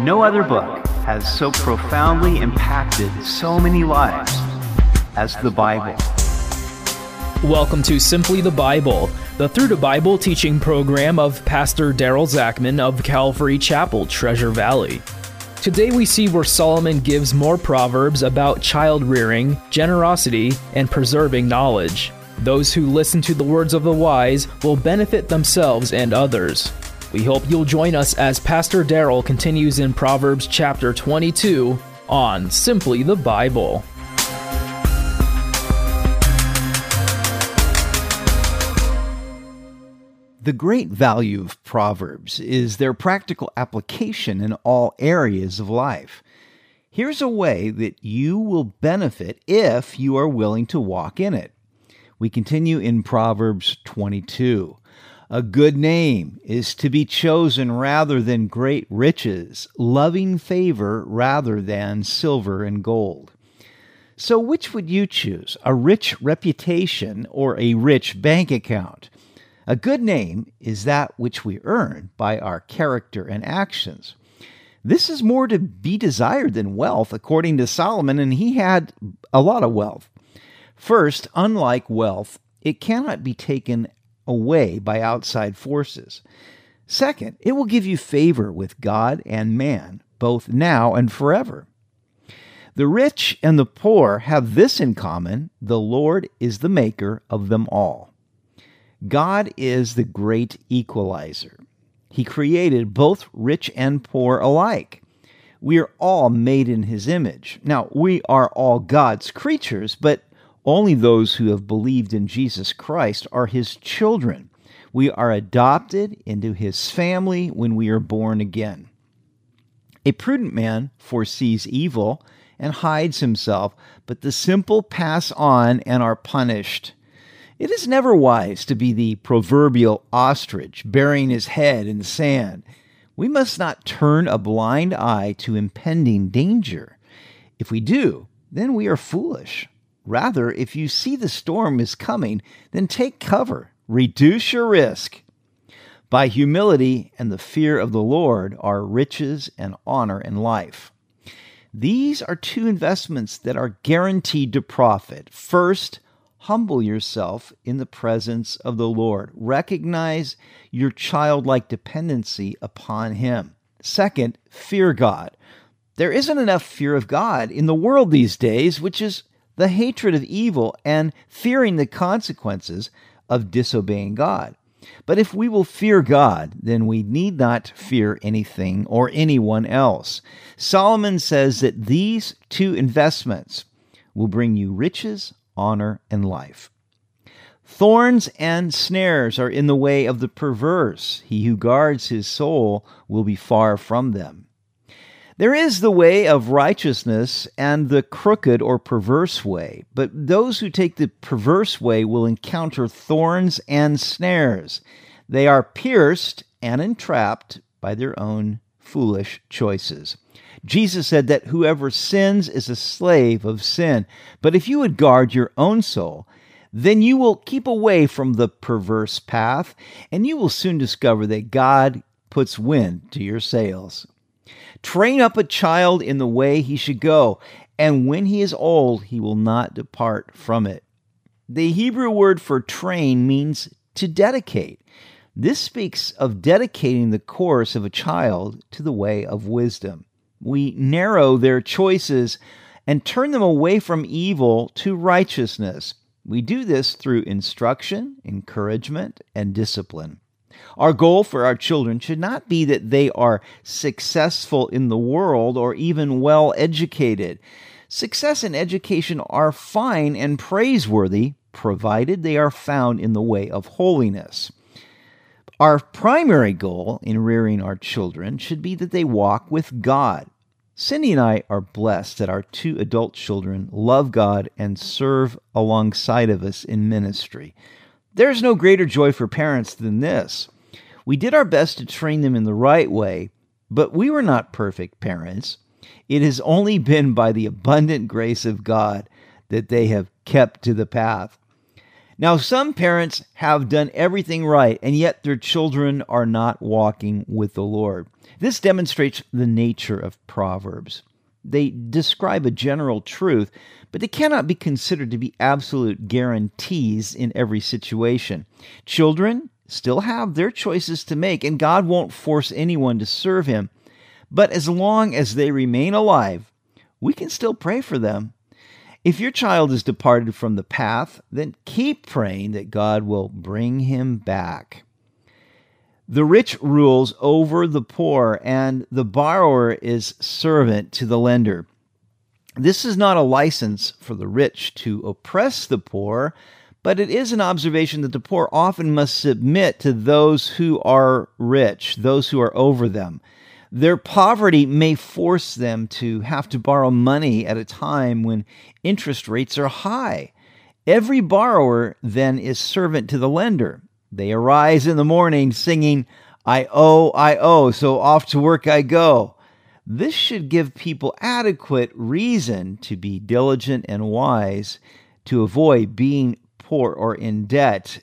No other book has so profoundly impacted so many lives as the Bible. Welcome to Simply the Bible, the Through the Bible teaching program of Pastor Daryl Zachman of Calvary Chapel, Treasure Valley. Today we see where Solomon gives more proverbs about child rearing, generosity, and preserving knowledge. Those who listen to the words of the wise will benefit themselves and others. We hope you'll join us as Pastor Daryl continues in Proverbs chapter 22 on Simply the Bible. The great value of Proverbs is their practical application in all areas of life. Here's a way that you will benefit if you are willing to walk in it. We continue in Proverbs 22. A good name is to be chosen rather than great riches, loving favor rather than silver and gold. So, which would you choose, a rich reputation or a rich bank account? A good name is that which we earn by our character and actions. This is more to be desired than wealth, according to Solomon, and he had a lot of wealth. First, unlike wealth, it cannot be taken away by outside forces. Second, it will give you favor with God and man, both now and forever. The rich and the poor have this in common the Lord is the maker of them all. God is the great equalizer. He created both rich and poor alike. We are all made in His image. Now, we are all God's creatures, but only those who have believed in Jesus Christ are his children. We are adopted into his family when we are born again. A prudent man foresees evil and hides himself, but the simple pass on and are punished. It is never wise to be the proverbial ostrich burying his head in the sand. We must not turn a blind eye to impending danger. If we do, then we are foolish. Rather, if you see the storm is coming, then take cover, reduce your risk. By humility and the fear of the Lord are riches and honor and life. These are two investments that are guaranteed to profit. First, humble yourself in the presence of the Lord. Recognize your childlike dependency upon Him. Second, fear God. There isn't enough fear of God in the world these days, which is the hatred of evil, and fearing the consequences of disobeying God. But if we will fear God, then we need not fear anything or anyone else. Solomon says that these two investments will bring you riches, honor, and life. Thorns and snares are in the way of the perverse. He who guards his soul will be far from them. There is the way of righteousness and the crooked or perverse way, but those who take the perverse way will encounter thorns and snares. They are pierced and entrapped by their own foolish choices. Jesus said that whoever sins is a slave of sin. But if you would guard your own soul, then you will keep away from the perverse path, and you will soon discover that God puts wind to your sails. Train up a child in the way he should go, and when he is old, he will not depart from it. The Hebrew word for train means to dedicate. This speaks of dedicating the course of a child to the way of wisdom. We narrow their choices and turn them away from evil to righteousness. We do this through instruction, encouragement, and discipline. Our goal for our children should not be that they are successful in the world or even well educated. Success and education are fine and praiseworthy, provided they are found in the way of holiness. Our primary goal in rearing our children should be that they walk with God. Cindy and I are blessed that our two adult children love God and serve alongside of us in ministry. There's no greater joy for parents than this. We did our best to train them in the right way, but we were not perfect parents. It has only been by the abundant grace of God that they have kept to the path. Now, some parents have done everything right, and yet their children are not walking with the Lord. This demonstrates the nature of Proverbs. They describe a general truth, but they cannot be considered to be absolute guarantees in every situation. Children still have their choices to make, and God won't force anyone to serve Him. But as long as they remain alive, we can still pray for them. If your child is departed from the path, then keep praying that God will bring him back. The rich rules over the poor, and the borrower is servant to the lender. This is not a license for the rich to oppress the poor, but it is an observation that the poor often must submit to those who are rich, those who are over them. Their poverty may force them to have to borrow money at a time when interest rates are high. Every borrower then is servant to the lender. They arise in the morning singing, I owe, I owe, so off to work I go. This should give people adequate reason to be diligent and wise to avoid being poor or in debt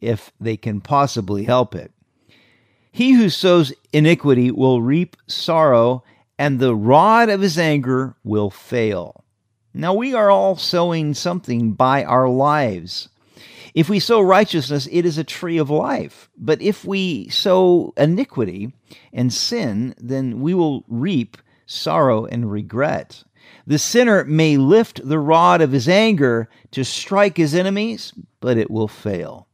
if they can possibly help it. He who sows iniquity will reap sorrow, and the rod of his anger will fail. Now we are all sowing something by our lives. If we sow righteousness, it is a tree of life. But if we sow iniquity and sin, then we will reap sorrow and regret. The sinner may lift the rod of his anger to strike his enemies, but it will fail.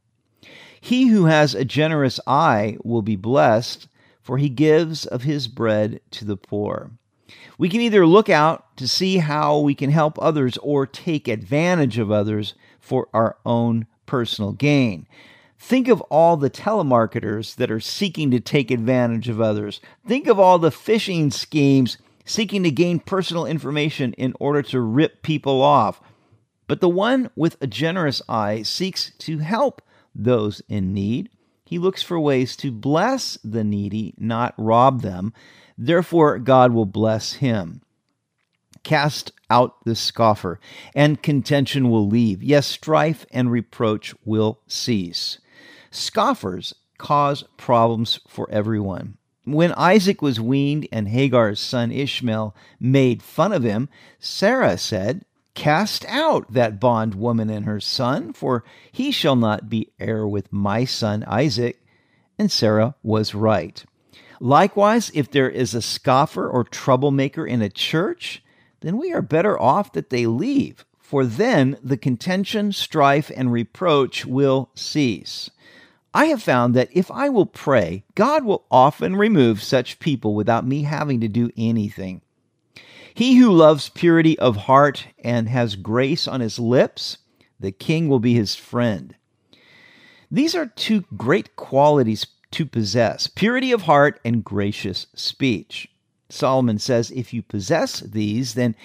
He who has a generous eye will be blessed, for he gives of his bread to the poor. We can either look out to see how we can help others or take advantage of others for our own personal gain. Think of all the telemarketers that are seeking to take advantage of others. Think of all the phishing schemes seeking to gain personal information in order to rip people off. But the one with a generous eye seeks to help those in need. He looks for ways to bless the needy, not rob them. Therefore, God will bless him. Cast out the scoffer, and contention will leave. Yes, strife and reproach will cease. Scoffers cause problems for everyone. When Isaac was weaned and Hagar's son Ishmael made fun of him, Sarah said, Cast out that bondwoman and her son, for he shall not be heir with my son Isaac. And Sarah was right. Likewise, if there is a scoffer or troublemaker in a church, then we are better off that they leave, for then the contention, strife, and reproach will cease. I have found that if I will pray, God will often remove such people without me having to do anything. He who loves purity of heart and has grace on his lips, the king will be his friend. These are two great qualities to possess purity of heart and gracious speech. Solomon says, If you possess these, then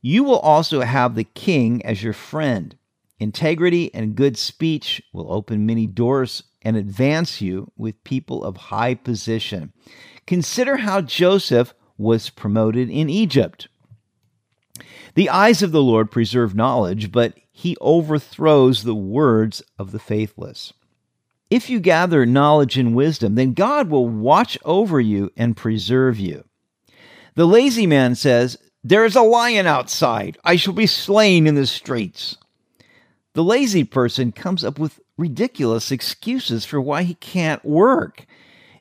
you will also have the king as your friend. Integrity and good speech will open many doors and advance you with people of high position. Consider how Joseph was promoted in Egypt. The eyes of the Lord preserve knowledge, but he overthrows the words of the faithless. If you gather knowledge and wisdom, then God will watch over you and preserve you. The lazy man says, There is a lion outside. I shall be slain in the streets. The lazy person comes up with ridiculous excuses for why he can't work.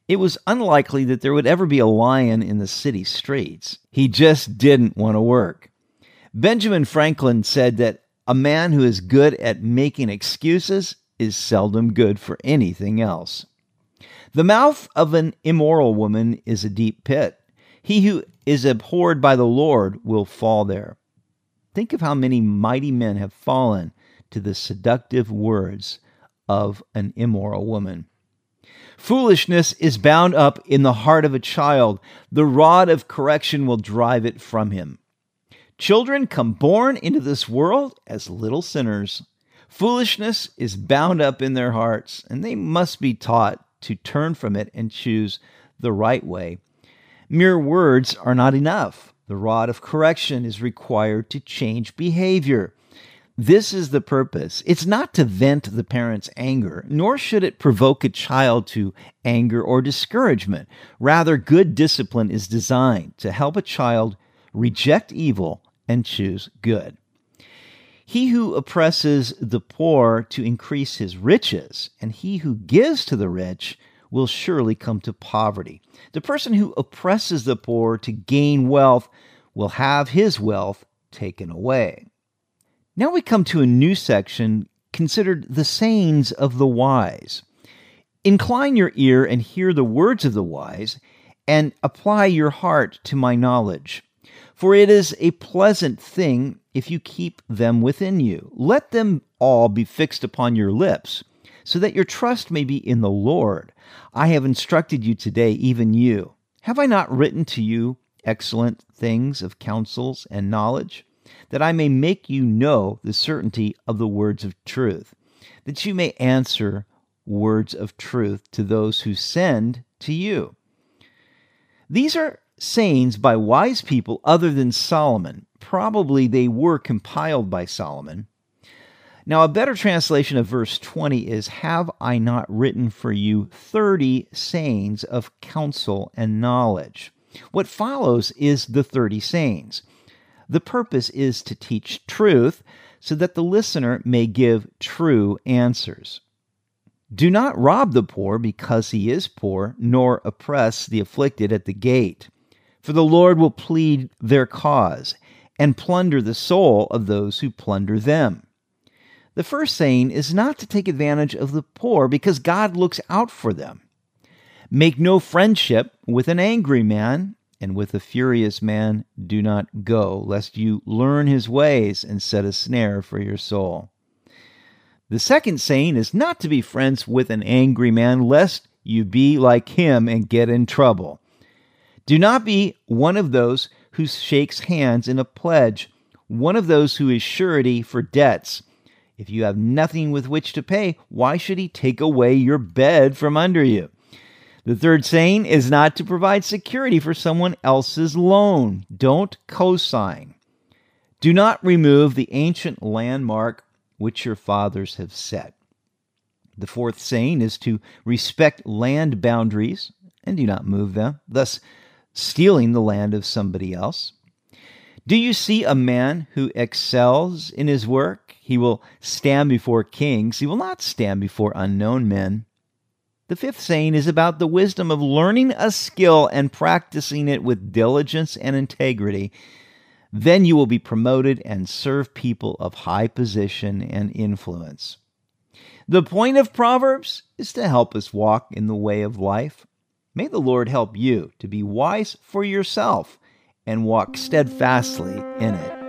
It was unlikely that there would ever be a lion in the city streets. He just didn't want to work. Benjamin Franklin said that a man who is good at making excuses is seldom good for anything else. The mouth of an immoral woman is a deep pit. He who is abhorred by the Lord will fall there. Think of how many mighty men have fallen to the seductive words of an immoral woman. Foolishness is bound up in the heart of a child. The rod of correction will drive it from him. Children come born into this world as little sinners. Foolishness is bound up in their hearts, and they must be taught to turn from it and choose the right way. Mere words are not enough. The rod of correction is required to change behavior. This is the purpose. It's not to vent the parent's anger, nor should it provoke a child to anger or discouragement. Rather, good discipline is designed to help a child reject evil and choose good. He who oppresses the poor to increase his riches, and he who gives to the rich will surely come to poverty. The person who oppresses the poor to gain wealth will have his wealth taken away. Now we come to a new section considered the sayings of the wise. Incline your ear and hear the words of the wise, and apply your heart to my knowledge. For it is a pleasant thing if you keep them within you. Let them all be fixed upon your lips, so that your trust may be in the Lord. I have instructed you today, even you. Have I not written to you excellent things of counsels and knowledge? That I may make you know the certainty of the words of truth, that you may answer words of truth to those who send to you. These are sayings by wise people other than Solomon. Probably they were compiled by Solomon. Now, a better translation of verse 20 is Have I not written for you 30 sayings of counsel and knowledge? What follows is the 30 sayings. The purpose is to teach truth so that the listener may give true answers. Do not rob the poor because he is poor, nor oppress the afflicted at the gate. For the Lord will plead their cause and plunder the soul of those who plunder them. The first saying is not to take advantage of the poor because God looks out for them. Make no friendship with an angry man, and with a furious man do not go, lest you learn his ways and set a snare for your soul. The second saying is not to be friends with an angry man, lest you be like him and get in trouble. Do not be one of those who shakes hands in a pledge, one of those who is surety for debts. If you have nothing with which to pay, why should he take away your bed from under you? The third saying is not to provide security for someone else's loan. Don't cosign. Do not remove the ancient landmark which your fathers have set. The fourth saying is to respect land boundaries and do not move them, thus stealing the land of somebody else. Do you see a man who excels in his work? He will stand before kings, he will not stand before unknown men. The fifth saying is about the wisdom of learning a skill and practicing it with diligence and integrity. Then you will be promoted and serve people of high position and influence. The point of Proverbs is to help us walk in the way of life. May the Lord help you to be wise for yourself and walk steadfastly in it.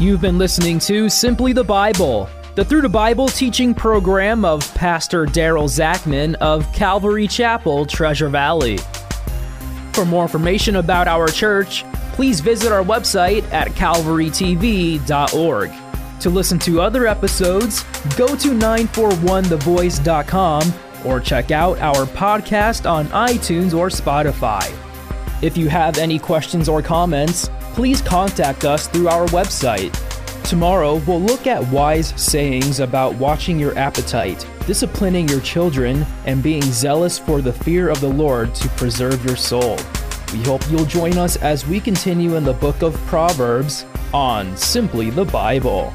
You've been listening to Simply the Bible the Through the Bible teaching program of Pastor Daryl Zachman of Calvary Chapel, Treasure Valley. For more information about our church, please visit our website at calvarytv.org. To listen to other episodes, go to 941thevoice.com or check out our podcast on iTunes or Spotify. If you have any questions or comments, please contact us through our website Tomorrow, we'll look at wise sayings about watching your appetite, disciplining your children, and being zealous for the fear of the Lord to preserve your soul. We hope you'll join us as we continue in the book of Proverbs on Simply the Bible.